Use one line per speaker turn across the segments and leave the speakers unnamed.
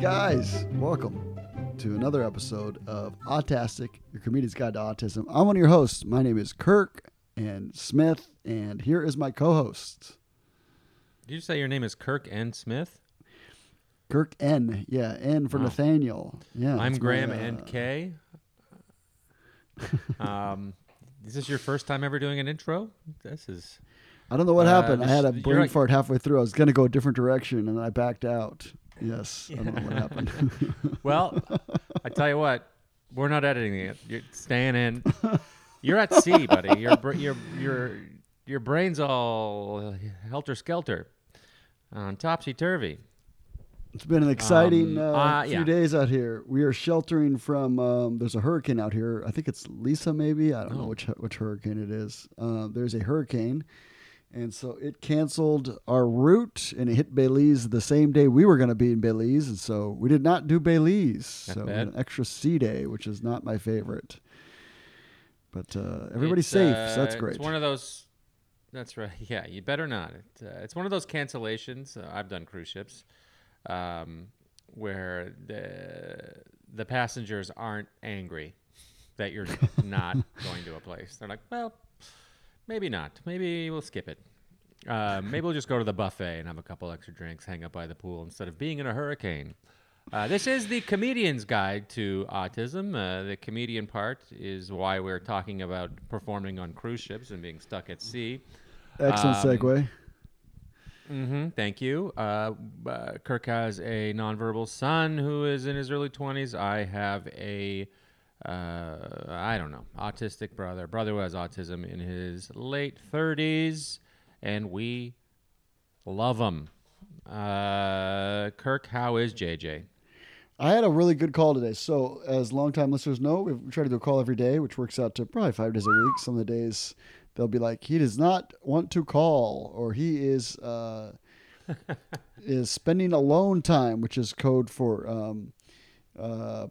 guys, welcome to another episode of Autastic, your comedian's guide to autism. I'm one of your hosts. My name is Kirk and Smith, and here is my co-host,
Did you say your name is Kirk and Smith?
Kirk N. Yeah, N for
Wow.
Nathaniel. Yeah,
I'm
that's my,
Graham and K. um, is this your first time ever doing an intro? This is.
I don't know what
Uh,
happened. I had a brain fart halfway through. I was going to go a different direction, and I backed out. Yes, I don't know what happened.
Well, I tell you what, we're not editing it. You're staying in. You're at sea, buddy. Your br- your your your brain's all helter skelter, on topsy turvy.
It's been an exciting
Um,
uh,
uh,
few
yeah.
days out here. We are sheltering from. Um, there's a hurricane out here. I think it's Lisa, maybe. I don't know
Oh.
which which hurricane it is. Uh, there's a hurricane, and so it canceled our route, and it hit Belize the same day we were going to be in Belize, and so we did not do Belize.
Not
so we
bad.
had an extra sea day, which is not my favorite. But uh, everybody's
It's,
safe,
uh,
so that's great.
It's one of those. That's right. Yeah, you better not. It, uh, it's one of those cancellations. Uh, I've done cruise ships, um, where the the passengers aren't angry that you're not going to a place. They're like, well, maybe not. Maybe we'll skip it. Uh, maybe we'll just go to the buffet and have a couple extra drinks, hang up by the pool instead of being in a hurricane. Uh, this is the comedian's guide to autism. Uh, the comedian part is why we're talking about performing on cruise ships and being stuck at sea.
Excellent
um,
segue.
hmm Thank you. Uh, uh, Kirk has a nonverbal son who is in his early 20s. I have a, uh, I don't know, autistic brother, brother who has autism in his late 30s, and we love him. Uh, Kirk, how is JJ?
I had a really good call today. So, as longtime listeners know, we try to do a call every day, which works out to probably five days a week. Some of the days they'll be like, "He does not want to call," or "He is uh, is spending alone time," which is code for um, uh,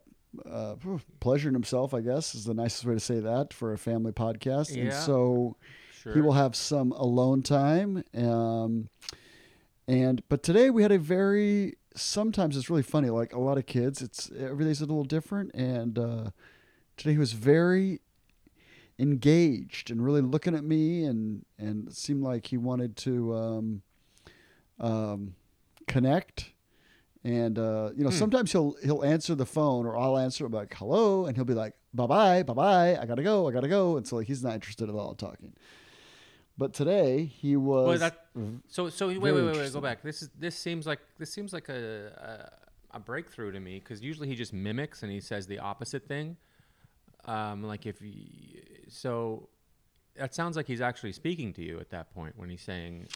uh, pleasuring himself. I guess is the nicest way to say that for a family podcast. And so
Sure.
he will have some alone time. Um, and but today we had a very sometimes it's really funny. Like a lot of kids, it's everything's a little different. And uh, today he was very engaged and really looking at me, and and it seemed like he wanted to um, um, connect. And uh, you know, sometimes he'll he'll answer the phone, or I'll answer I'm like hello, and he'll be like bye bye bye bye, I gotta go, I gotta go, and so like he's not interested at all in talking. But today he was.
Well, that, so so wait wait wait wait go back. This is this seems like this seems like a a, a breakthrough to me because usually he just mimics and he says the opposite thing. Um, like if he, so, that sounds like he's actually speaking to you at that point when he's saying,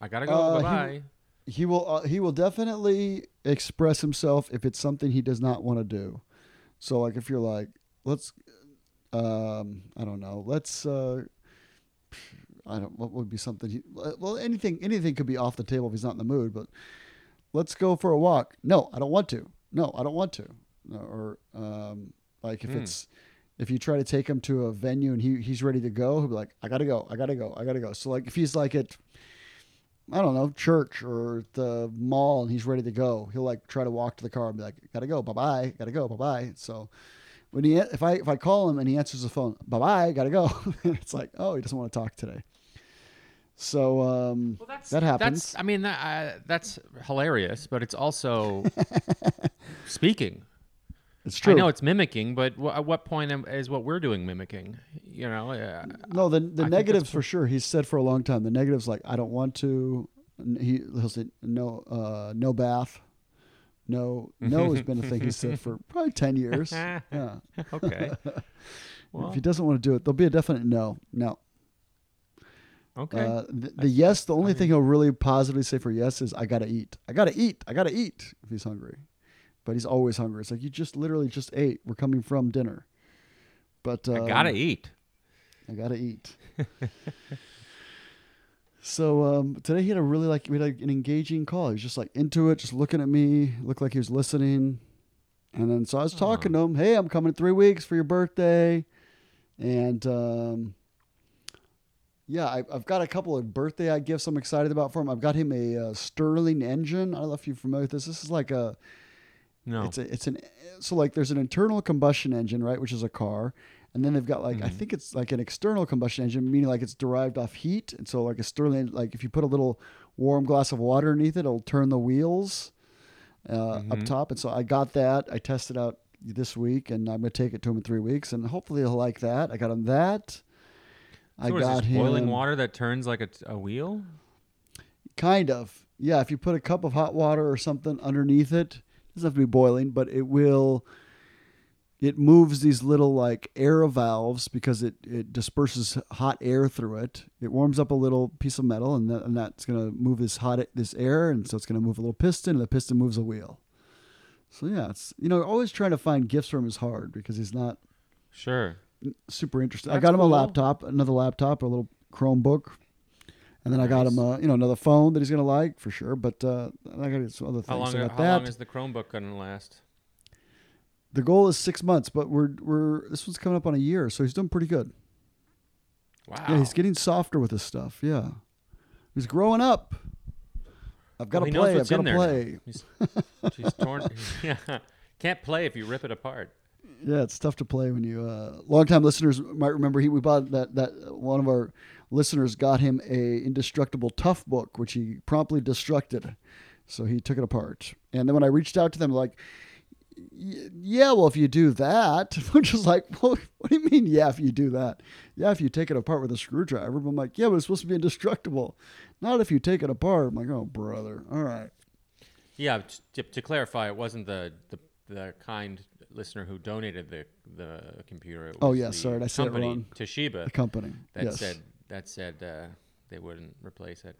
"I gotta go,
Uh, he-
bye bye."
he will uh, he will definitely express himself if it's something he does not want to do. So like if you're like let's um I don't know, let's uh I don't what would be something he well anything anything could be off the table if he's not in the mood, but let's go for a walk. No, I don't want to. No, I don't want to. No, or um like if
Hmm.
it's if you try to take him to a venue and he he's ready to go, he'll be like, I gotta go, I gotta go, I gotta go. So like if he's like at I don't know, church or the mall and he's ready to go, he'll like try to walk to the car and be like, gotta go, bye bye, gotta go, bye bye. So when he if I if I call him and he answers the phone, bye bye, gotta go, it's like, oh, he doesn't want to talk today. So um,
Well, that's
that happens.
That's I mean that, uh, that's hilarious, but it's also speaking.
it's true.
I know it's mimicking, but wh- at what point am, is what we're doing mimicking? You know, uh,
No, the the
that's
negatives for sure. He's said for a long time. The negatives like I don't want to. He he'll say no uh, no bath. No no has been a thing he said for probably ten years. Yeah.
okay. Well,
if he doesn't want to do it, there'll be a definite no. No.
Okay.
Uh, the, the yes, the only thing he'll really positively say for yes is I gotta eat. I gotta eat. I gotta eat if he's hungry. But he's always hungry. It's like you just literally just ate. We're coming from dinner. But um,
I gotta eat.
I gotta eat. so um, today he had a really like we had an engaging call. He was just like into it, just looking at me, looked like he was listening. And then so I was talking to him. Hey, I'm coming in three weeks for your birthday, and um, yeah, I, I've got a couple of birthday gifts I'm excited about for him. I've got him a, uh Stirling engine. I don't know if you're familiar with this. This is like a
No.
It's a, it's an so like there's an internal combustion engine, right, which is a car, and then they've got like I
Mhm.
think it's like an external combustion engine, meaning like it's derived off heat, and so like a Stirling, like if you put a little warm glass of water underneath it, it'll turn the wheels uh, up
Mhm.
top, and so I got that. I tested out this week, and I'm gonna take it to him in three weeks, and hopefully he'll like that. I got him that. I
So
got
this,
him
boiling water that turns like a, a wheel.
Kind of. Yeah, if you put a cup of hot water or something underneath it, it doesn't have to be boiling, but it will it moves these little like air valves because it, it disperses hot air through it. It warms up a little piece of metal and, that, and that's going to move this hot this air and so it's going to move a little piston and the piston moves a wheel. So yeah, it's you know, always trying to find gifts from him is hard because he's not
Sure.
Super interested. I got him
cool.
a laptop, another laptop, a little Chromebook, and then I got him,
Nice.
uh, you know, another phone that he's gonna like for sure. But uh, I got some other things.
How long?
I got
How
that.
long is the Chromebook gonna last?
the goal is six months, but we're we're this one's coming up on a year, so he's doing pretty good.
Wow.
Yeah, he's getting softer with his stuff. Yeah, he's growing up. I've got
Well,
to play. I've got to play.
He's, he's torn. yeah. Can't play if you rip it apart.
Yeah, it's tough to play when you. Uh, longtime listeners might remember he we bought that that one of our listeners got him a indestructible tough book, which he promptly destructed. So he took it apart, and then when I reached out to them, like, yeah, well, if you do that, which is like, well, what do you mean? Yeah, if you do that, yeah, if you take it apart with a screwdriver. But I'm like, yeah, but it's supposed to be indestructible, not if you take it apart. I'm like, oh, brother, all right.
Yeah. To, to clarify, it wasn't the, the the kind listener who donated the the computer.
Oh,
was
yeah, sorry, I said it wrong.
Toshiba.
The company,
that
yes,
said that said uh, they wouldn't replace it.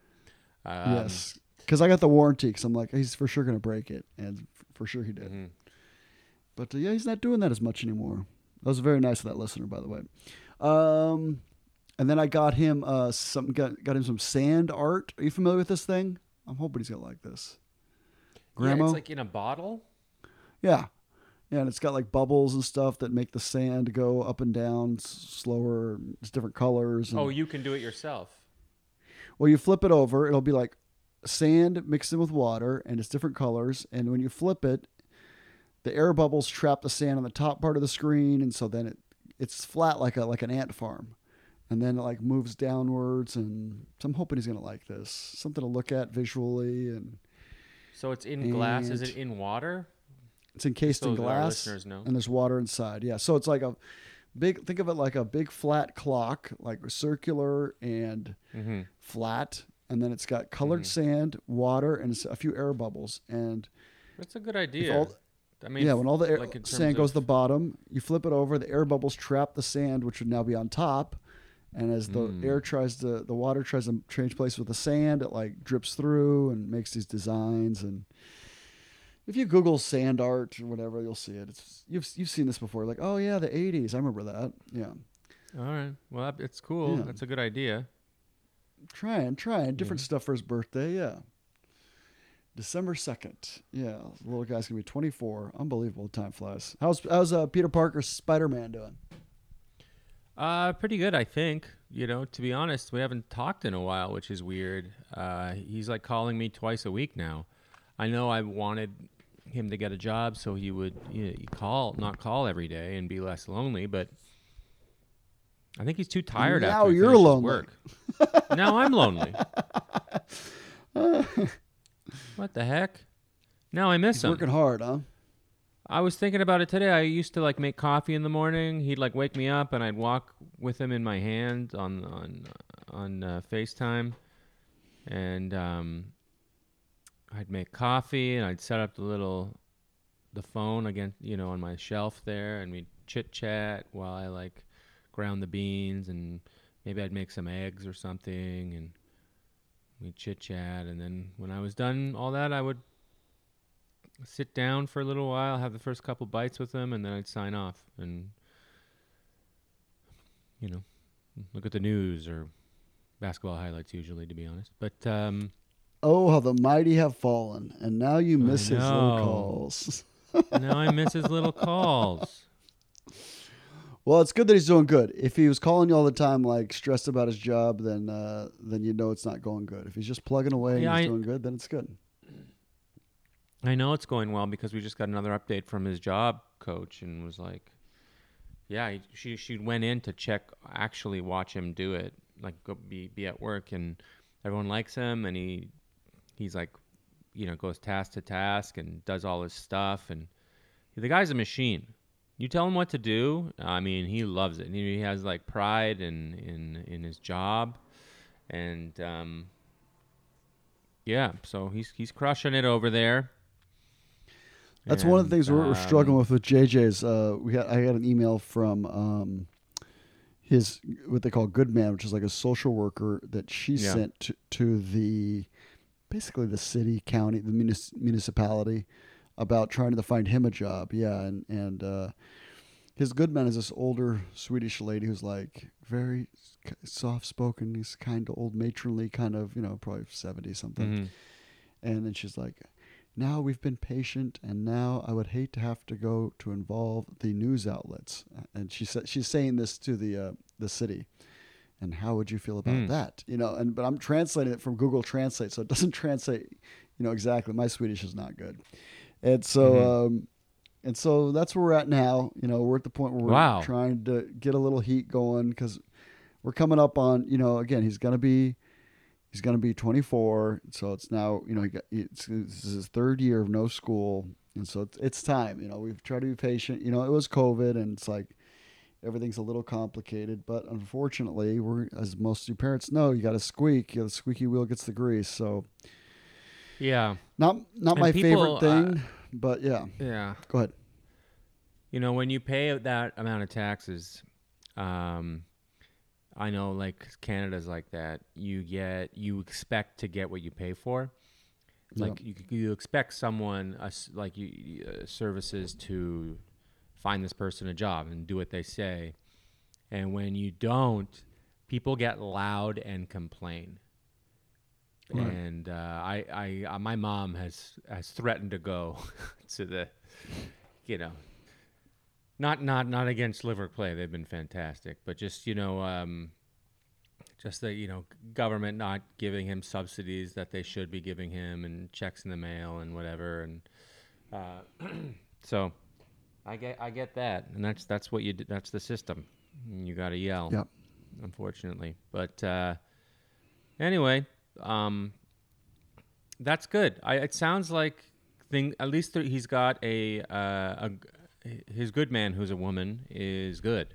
Um,
yes, because I got the warranty. Because I'm like, he's for sure gonna break it, and for sure he did.
mhm.
But uh, yeah, he's not doing that as much anymore. That was very nice of that listener, by the way. Um, and then I got him uh, some got, got him some sand art. Are you familiar with this thing? I'm hoping he's gonna like this.
Yeah,
Grandma,
it's like in a bottle.
yeah, yeah, and it's got like bubbles and stuff that make the sand go up and down slower. It's different colors. And,
Oh, you can do it yourself.
Well, you flip it over, it'll be like sand mixed in with water, and it's different colors. And when you flip it, the air bubbles trap the sand on the top part of the screen, and so then it it's flat like a like an ant farm, and then it like moves downwards. And so I'm hoping he's gonna like this, something to look at visually, and
So it's in glass. Is it in water?
It's encased
So
in glass, and there's water inside. Yeah, so it's like a big. Think of it like a big flat clock, like circular and
Mm-hmm.
flat, and then it's got colored
Mhm.
sand, water, and a few air bubbles. And
That's a good idea.
all,
I mean,
yeah, when all the air,
like
sand goes to the bottom, you flip it over, the air bubbles trap the sand, which would now be on top. And as the
Mm.
air tries to, the water tries to change place with the sand, it like drips through and makes these designs. And if you Google sand art or whatever, you'll see it. It's you've you've seen this before. Like, oh yeah, the '80s, I remember that. Yeah,
all right. Well, it's cool.
Yeah.
That's a good idea.
trying, trying different
Yeah.
stuff for his birthday. Yeah. December second. Yeah, the little guy's gonna be 24. Unbelievable. Time flies. How's how's uh, Peter Parker Spider Man doing?
Uh, pretty good, I think. You know, to be honest, we haven't talked in a while, which is weird. Uh, he's like calling me twice a week now. I know I wanted him to get a job so he would you know, call, not call every day and be less lonely, but I think he's too tired
now
after
you're lonely.
work. now I'm lonely. what the heck? Now I miss
He's
him.
working hard, huh?
I was thinking about it today. I used to like make coffee in the morning. He'd like wake me up, and I'd walk with him in my hand on on on uh, FaceTime, and um, I'd make coffee, and I'd set up the little the phone again, you know, on my shelf there, and we'd chit chat while I like ground the beans, and maybe I'd make some eggs or something, and we'd chit chat, and then when I was done all that, I would sit down for a little while, have the first couple bites with them, and then I'd sign off and you know look at the news or basketball highlights usually, to be honest. But um,
Oh, how the mighty have fallen, and now you miss his little calls.
now I miss his little calls.
Well, it's good that he's doing good. If he was calling you all the time, like stressed about his job, then uh, then you know it's not going good. If he's just plugging away
Yeah,
and he's
I-
doing good, then it's good.
I know it's going well because we just got another update from his job coach and was like, yeah, he, she she went in to check, actually watch him do it, like go be be at work, and everyone likes him, and he he's like, you know, goes task to task and does all his stuff, and the guy's a machine. You tell him what to do, I mean, he loves it. He, he has like pride in in in his job, and um, yeah, so he's he's crushing it over there.
That's one of the things we're, we're
um,
struggling with with JJ's. Uh, we got I got an email from um, his what they call good man, which is like a social worker that she
Yeah.
sent to, to the basically the city, county, the munis- municipality about trying to find him a job. Yeah, and and uh, his good man is this older Swedish lady who's like very soft spoken. He's kind of old matronly, kind of you know probably seventy something.
mhm.
And then she's like, now we've been patient, and now I would hate to have to go to involve the news outlets. And she said she's saying this to the uh, the city. And how would you feel about
Hmm.
that? You know, and but I'm translating it from Google Translate, so it doesn't translate, you know, exactly. My Swedish is not good, and so
Mhm.
um, and so that's where we're at now. You know, we're at the point where we're
Wow.
trying to get a little heat going because we're coming up on. You know, again, he's gonna be he's going to be 24 so it's now you know he got it's, this is his third year of no school and so it's, it's time you know we've tried to be patient you know it was covid and it's like everything's a little complicated but unfortunately we're as most of you parents know you got to squeak you know, the squeaky wheel gets the grease so
Yeah,
not not
And
my
people, uh,
favorite thing but yeah
yeah.
go ahead
You know, when you pay that amount of taxes, um, I know like Canada's like that. You get, you expect to get what you pay for.
Yeah.
Like you, you expect someone, uh, like you, uh, services to find this person a job and do what they say. And when you don't, people get loud and complain.
Right.
And uh, I, I, uh, my mom has has threatened to go to the, you know, not not not against liver play. They've been fantastic, but just you know, um, just the you know government not giving him subsidies that they should be giving him, and checks in the mail and whatever, and uh, so I get I get that, and that's that's what you d- that's the system. You got to yell,
Yep.
unfortunately. But uh, anyway, um, that's good. I, it sounds like thing. At least he's got a, uh, a his good man, who's a woman, is good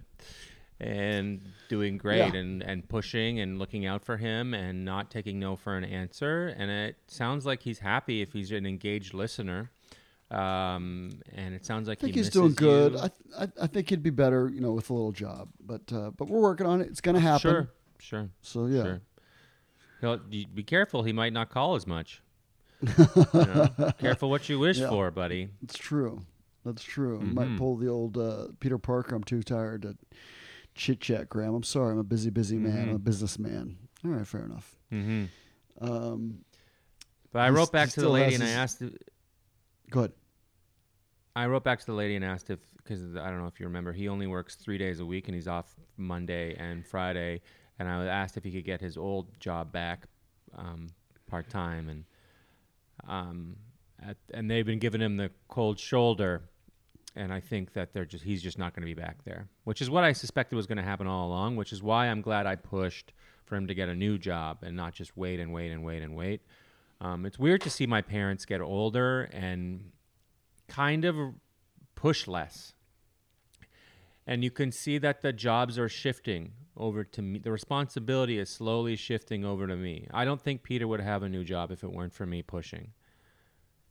and doing great
Yeah.
and, and pushing and looking out for him and not taking no for an answer. And it sounds like he's happy if he's an engaged listener. Um, and it sounds like
I think
he
he's doing good. I, I I think he'd be better you know with a little job but uh, but we're working on it it's going to happen
Sure, sure.
so yeah
Sure. He'll, be careful. He might not call as much. You know? Careful what you wish
Yeah.
for, buddy.
It's true. That's true. Might
Mhm.
pull the old uh, Peter Parker. I'm too tired to chit chat, Graham. I'm sorry. I'm a busy, busy man. I'm a
Mhm.
businessman. All right, fair enough.
hmm
Um,
But I wrote back to the lady and I asked.
go ahead.
I wrote back to the lady and asked if, because I don't know if you remember, he only works three days a week and he's off Monday and Friday. And I was asked if he could get his old job back um, part time, and um, at, and they've been giving him the cold shoulder. And I think that they're just he's just not going to be back there, which is what I suspected was going to happen all along. Which is why I'm glad I pushed for him to get a new job and not just wait and wait and wait and wait. Um, it's weird to see my parents get older and kind of push less. And you can see that the jobs are shifting over to me. The responsibility is slowly shifting over to me. I don't think Peter would have a new job if it weren't for me pushing.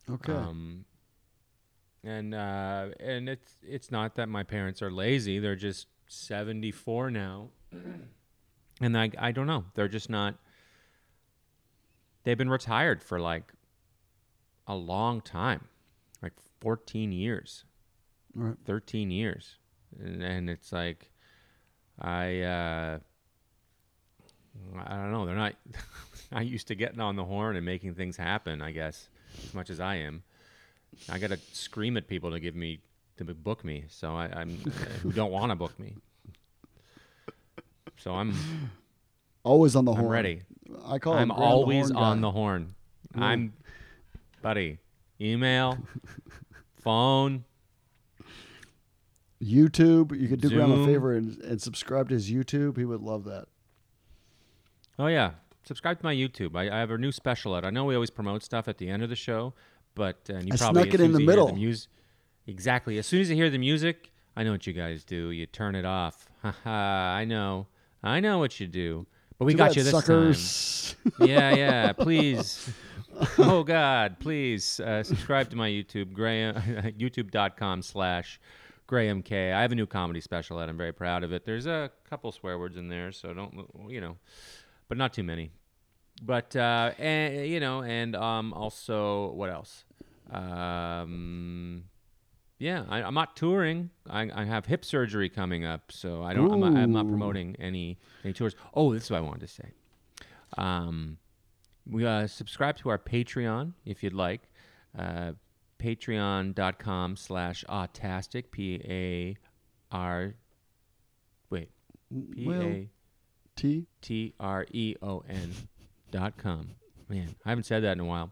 Okay.
Um, and uh, and it's it's not that my parents are lazy. They're just seventy four now, and I I don't know. They're just not. They've been retired for like a long time, like fourteen years,
All right.
thirteen years, and, and it's like I. Uh, I don't know. They're not not used to getting on the horn and making things happen. I guess as much as I am. I got to scream at people to give me to book me. So I, I'm who don't want to book me. So I'm
Always on the
I'm
horn.
ready.
I call
I'm
the
always
horn
on
guy.
the horn. I'm, buddy. email, phone.
YouTube. You could do Graham a favor and, and subscribe to his YouTube. He would love that.
Oh yeah, subscribe to my YouTube. I, I have a new special out. I know we always promote stuff at the end of the show, but uh, and you
I
probably
snuck it in the middle.
mus- exactly. As soon as you hear the music, I know what you guys do. You turn it off. Haha, I know. I know what you do. But we got you this
suckers.
time. Yeah, yeah. Please. oh God, please uh, subscribe to my YouTube, Graham, YouTube.com slash Graham K. I have a new comedy special that I'm very proud of it. There's a couple swear words in there, so don't you know, but not too many. But uh, and you know, and um, also what else? Um, yeah, I, I'm not touring. I, I have hip surgery coming up, so I don't. I'm not, I'm not promoting any any tours. Oh, this is what I wanted to say. Um, we uh, subscribe to our Patreon if you'd like. Uh, Patreon.com slash autastic. P A R. Wait. P A
T.
T R E O N dot com. Man, I haven't said that in a while.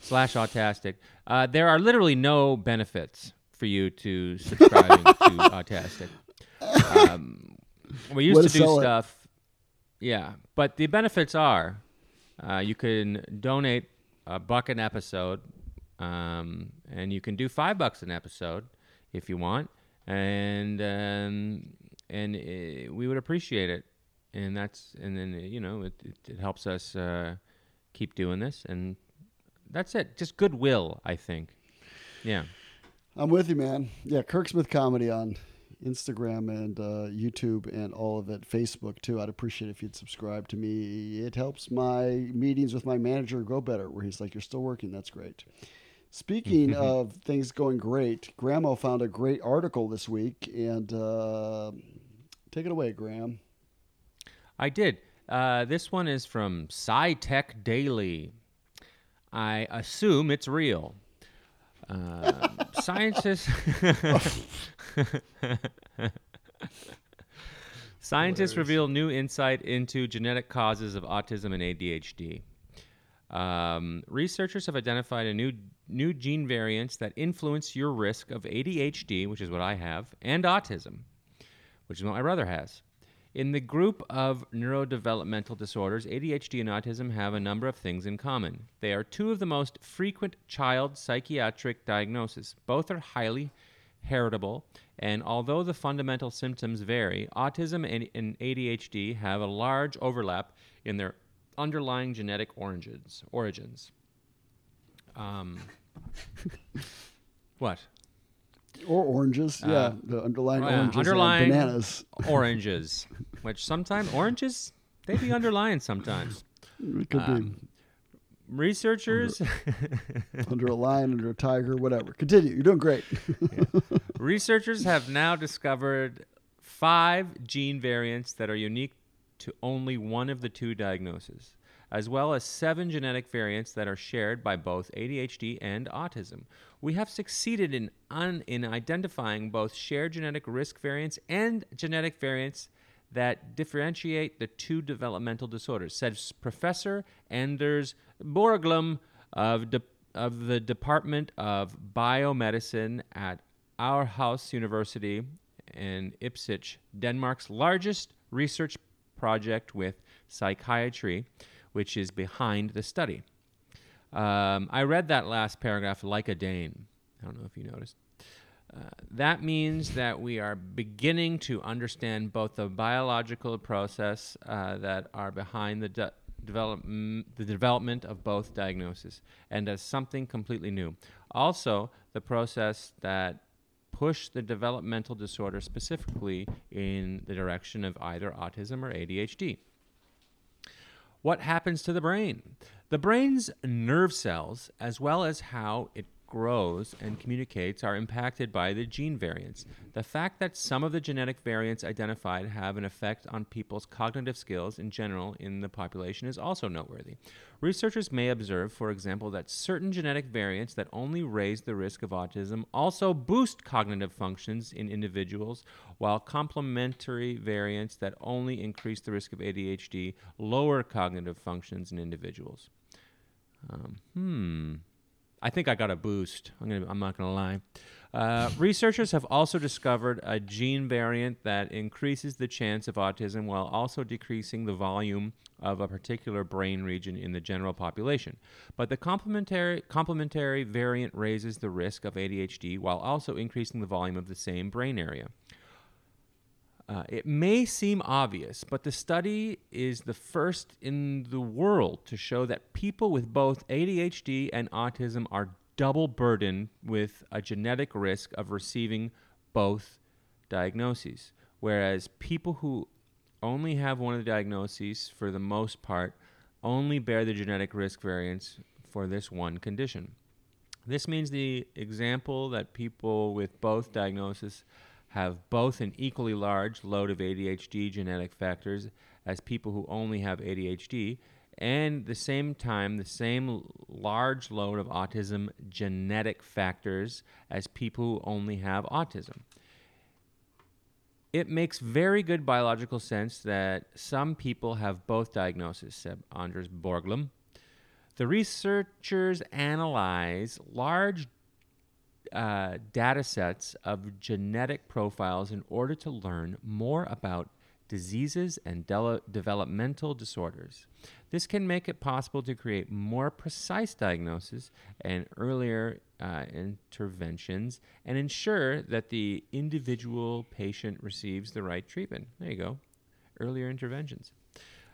Slash autastic. Uh, there are literally no benefits for you to subscribing to autastic. Um, we used
Way
to
to
do
sell it.
stuff. Yeah, but the benefits are uh, you can donate a buck an episode, um, and you can do five bucks an episode if you want, and um, and uh, we would appreciate it. And that's and then uh, you know it, it, it helps us uh, keep doing this, and that's it. Just goodwill, I think. Yeah.
I'm with you, man. Yeah, Kirk Smith Comedy on Instagram and uh, YouTube and all of it, Facebook too. I'd appreciate if you'd subscribe to me. It helps my meetings with my manager go better. Where he's like, "You're still working. That's great." Speaking of things going great, Grandma found a great article this week, and uh, take it away, Graham.
I did. Uh, this one is from SciTech Daily. I assume it's real. Um, scientists. Scientists reveal new insight into genetic causes of autism and ADHD. Um, researchers have identified a new new gene variants that influence your risk of ADHD, which is what I have, and autism, which is what my brother has. In the group of neurodevelopmental disorders, ADHD and autism have a number of things in common. They are two of the most frequent child psychiatric diagnoses. Both are highly heritable, and although the fundamental symptoms vary, autism and, and ADHD have a large overlap in their underlying genetic origins. Origins. Um, what?
Or oranges, yeah.
Uh,
The underlying
oh, yeah,
oranges,
underlying-
and bananas.
Oranges, which sometimes oranges they be underlying sometimes.
It could
Um, Researchers
be under a lion, under a tiger, whatever. Continue. You're doing great.
researchers have now discovered five gene variants that are unique to only one of the two diagnoses, as well as seven genetic variants that are shared by both ADHD and autism. We have succeeded in un- in identifying both shared genetic risk variants and genetic variants that differentiate the two developmental disorders, says Professor Anders Borglum of, de- of the Department of Biomedicine at Aarhus University in iPSYCH, Denmark's largest research project with psychiatry, which is behind the study. Um, I read that last paragraph like a Dane. I don't know if you noticed. Uh, that means that we are beginning to understand both the biological process uh, that are behind the de- develop- the development of both diagnoses and as something completely new. Also, the process that push the developmental disorder specifically in the direction of either autism or ADHD. What happens to the brain? The brain's nerve cells, as well as how it grows and communicates, are impacted by the gene variants. The fact that some of the genetic variants identified have an effect on people's cognitive skills in general in the population is also noteworthy. Researchers may observe, for example, that certain genetic variants that only raise the risk of autism also boost cognitive functions in individuals, while complementary variants that only increase the risk of ADHD lower cognitive functions in individuals. Um, hmm. I think I got a boost. I'm gonna. I'm not gonna lie. Uh, researchers have also discovered a gene variant that increases the chance of autism while also decreasing the volume of a particular brain region in the general population. But the complementary, complementary variant raises the risk of ADHD while also increasing the volume of the same brain area. Uh, it may seem obvious, but the study is the first in the world to show that people with both ADHD and autism are double burdened with a genetic risk of receiving both diagnoses. Whereas people who only have one of the diagnoses, for the most part, only bear the genetic risk variance for this one condition. This means the example that people with both diagnoses have both an equally large load of ADHD genetic factors as people who only have ADHD, and the same time the same large load of autism genetic factors as people who only have autism. It makes very good biological sense that some people have both diagnoses, said Anders Borglum. The researchers analyze large uh, data sets of genetic profiles in order to learn more about diseases and de- developmental disorders. This can make it possible to create more precise diagnosis and earlier uh, interventions and ensure that the individual patient receives the right treatment. There you go. Earlier interventions.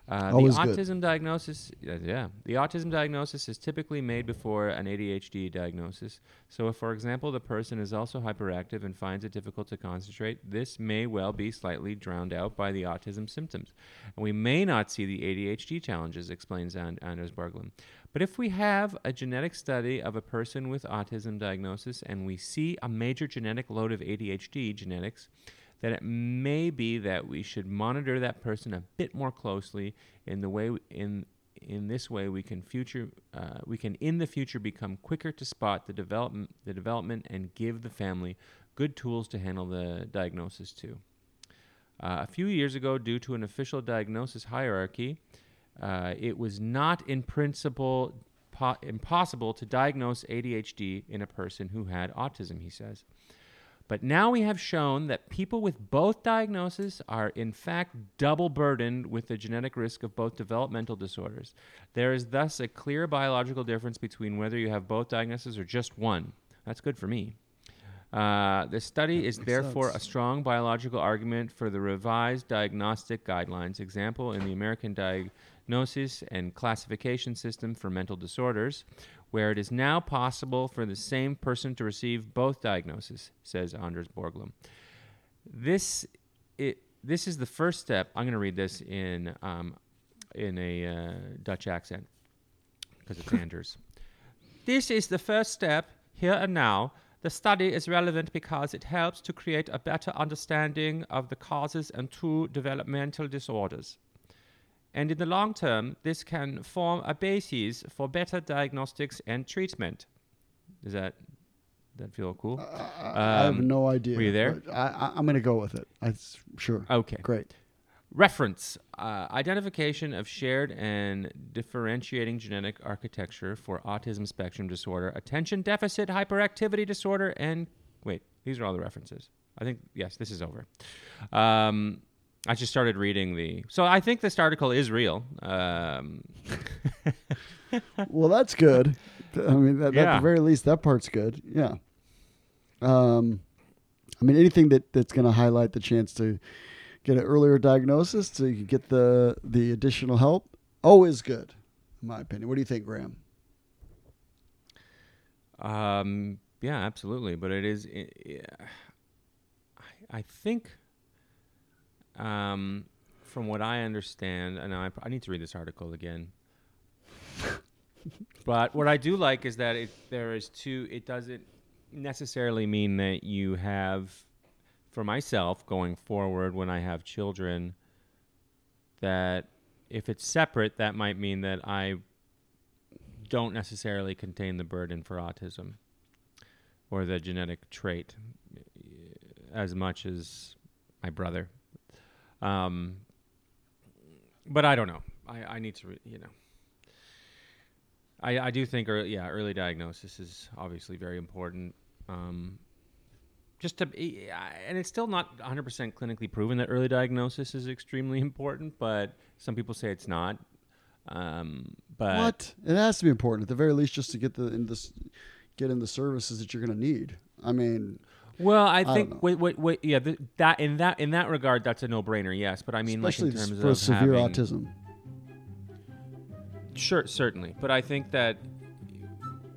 Uh, the autism
good.
diagnosis, uh, yeah, the autism diagnosis is typically made before an ADHD diagnosis. So, if, for example, the person is also hyperactive and finds it difficult to concentrate, this may well be slightly drowned out by the autism symptoms. And we may not see the ADHD challenges, explains An- Anders Berglund. But if we have a genetic study of a person with autism diagnosis and we see a major genetic load of ADHD genetics, then it may be that we should monitor that person a bit more closely in the way in in this way we can future uh, we can in the future become quicker to spot the development the development and give the family good tools to handle the diagnosis too. Uh, a few years ago, due to an official diagnosis hierarchy, uh, it was not in principle po- impossible to diagnose ADHD in a person who had autism, he says. But now we have shown that people with both diagnoses are in fact double burdened with the genetic risk of both developmental disorders. There is thus a clear biological difference between whether you have both diagnoses or just one. That's good for me. Uh, the study is therefore
sense.
a strong biological argument for the revised diagnostic guidelines. Example in the American Diagnosis and Classification System for Mental Disorders, where it is now possible for the same person to receive both diagnoses, says Anders Borglum. This, it, this is the first step. I'm going to read this in, um, in a uh, Dutch accent because it's Anders. This is the first step here and now. The study is relevant because it helps to create a better understanding of the causes and true developmental disorders. And in the long term, this can form a basis for better diagnostics and treatment. Does that that feel cool?
I, I have
Um,
no idea.
were you there?
I, I, I'm going to go with it. I, sure.
Okay.
Great.
Reference uh, identification of shared and differentiating genetic architecture for autism spectrum disorder, attention deficit hyperactivity disorder, and wait, these are all the references. I think, yes, this is over. Um, I just started reading the. So I think this article is real. Um,
well, that's good. I mean, that, at the very least, that part's good. Yeah. Um, I mean, anything that, that's going to highlight the chance to get an earlier diagnosis, so you can get the the additional help, always good, in my opinion. What do you think, Graham?
Um, yeah, absolutely. But it is. i i I, I think, um, from what I understand, and I, I need to read this article again. but what I do like is that it there is two. It doesn't necessarily mean that you have, for myself going forward when I have children, that if it's separate, that might mean that I don't necessarily contain the burden for autism or the genetic trait as much as my brother. Um, but I don't know. I, I need to, re- you know. I, I do think, early, yeah, early diagnosis is obviously very important. Um, just to, be- and it's still not 100% clinically proven that early diagnosis is extremely important, but some people say it's not. Um, but
what? It has to be important at the very least, just to get the in this get in the services that you're going to need. I mean,
Well, I
don't
think wait, wait, wait, yeah, th- that in that in that regard, that's a no-brainer. Yes, but I mean,
especially
like in terms
for
of
severe
having,
autism.
Sure, certainly, but I think that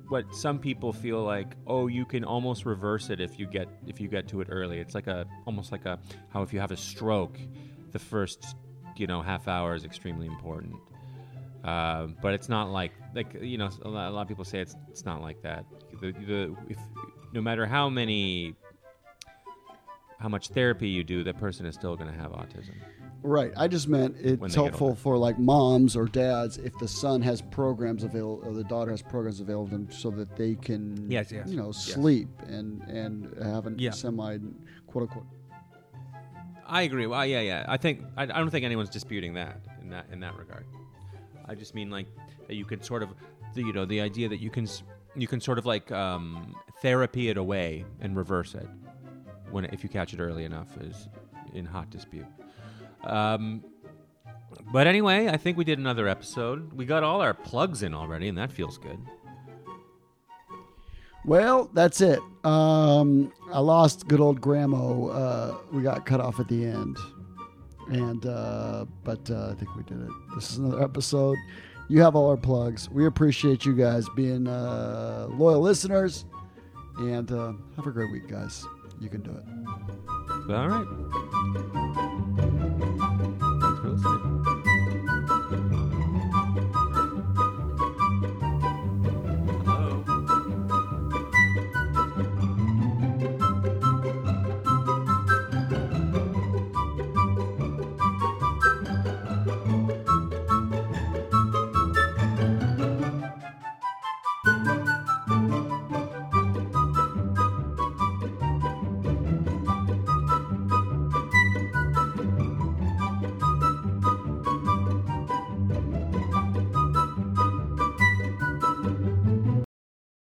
what some people feel like, oh, you can almost reverse it if you get if you get to it early. It's like a almost like a how if you have a stroke, the first you know half hour is extremely important. Uh, but it's not like like you know a lot, a lot of people say it's it's not like that. The, the if no matter how many how much therapy you do, that person is still going to have autism.
Right. I just meant
When
it's
they get
helpful
older.
for like moms or dads if the son has programs available or the daughter has programs available to them so that they can
Yes, yes,
you know
yes.
sleep and and have a
Yeah.
semi quote unquote
I agree. Well, yeah, yeah. I think I, I don't think anyone's disputing that in that in that regard. I just mean like that you can sort of, the, you know, the idea that you can s- you can sort of like um, therapy it away and reverse it when if you catch it early enough is in hot dispute. Um, but anyway, I think we did another episode. We got all our plugs in already, and that feels good.
Well, that's it. Um, I lost good old Gramo. Uh, we got cut off at the end, and uh, but uh, I think we did it. This is another episode. You have all our plugs. We appreciate you guys being uh, loyal listeners, and uh, have a great week, guys. You can do it.
All right.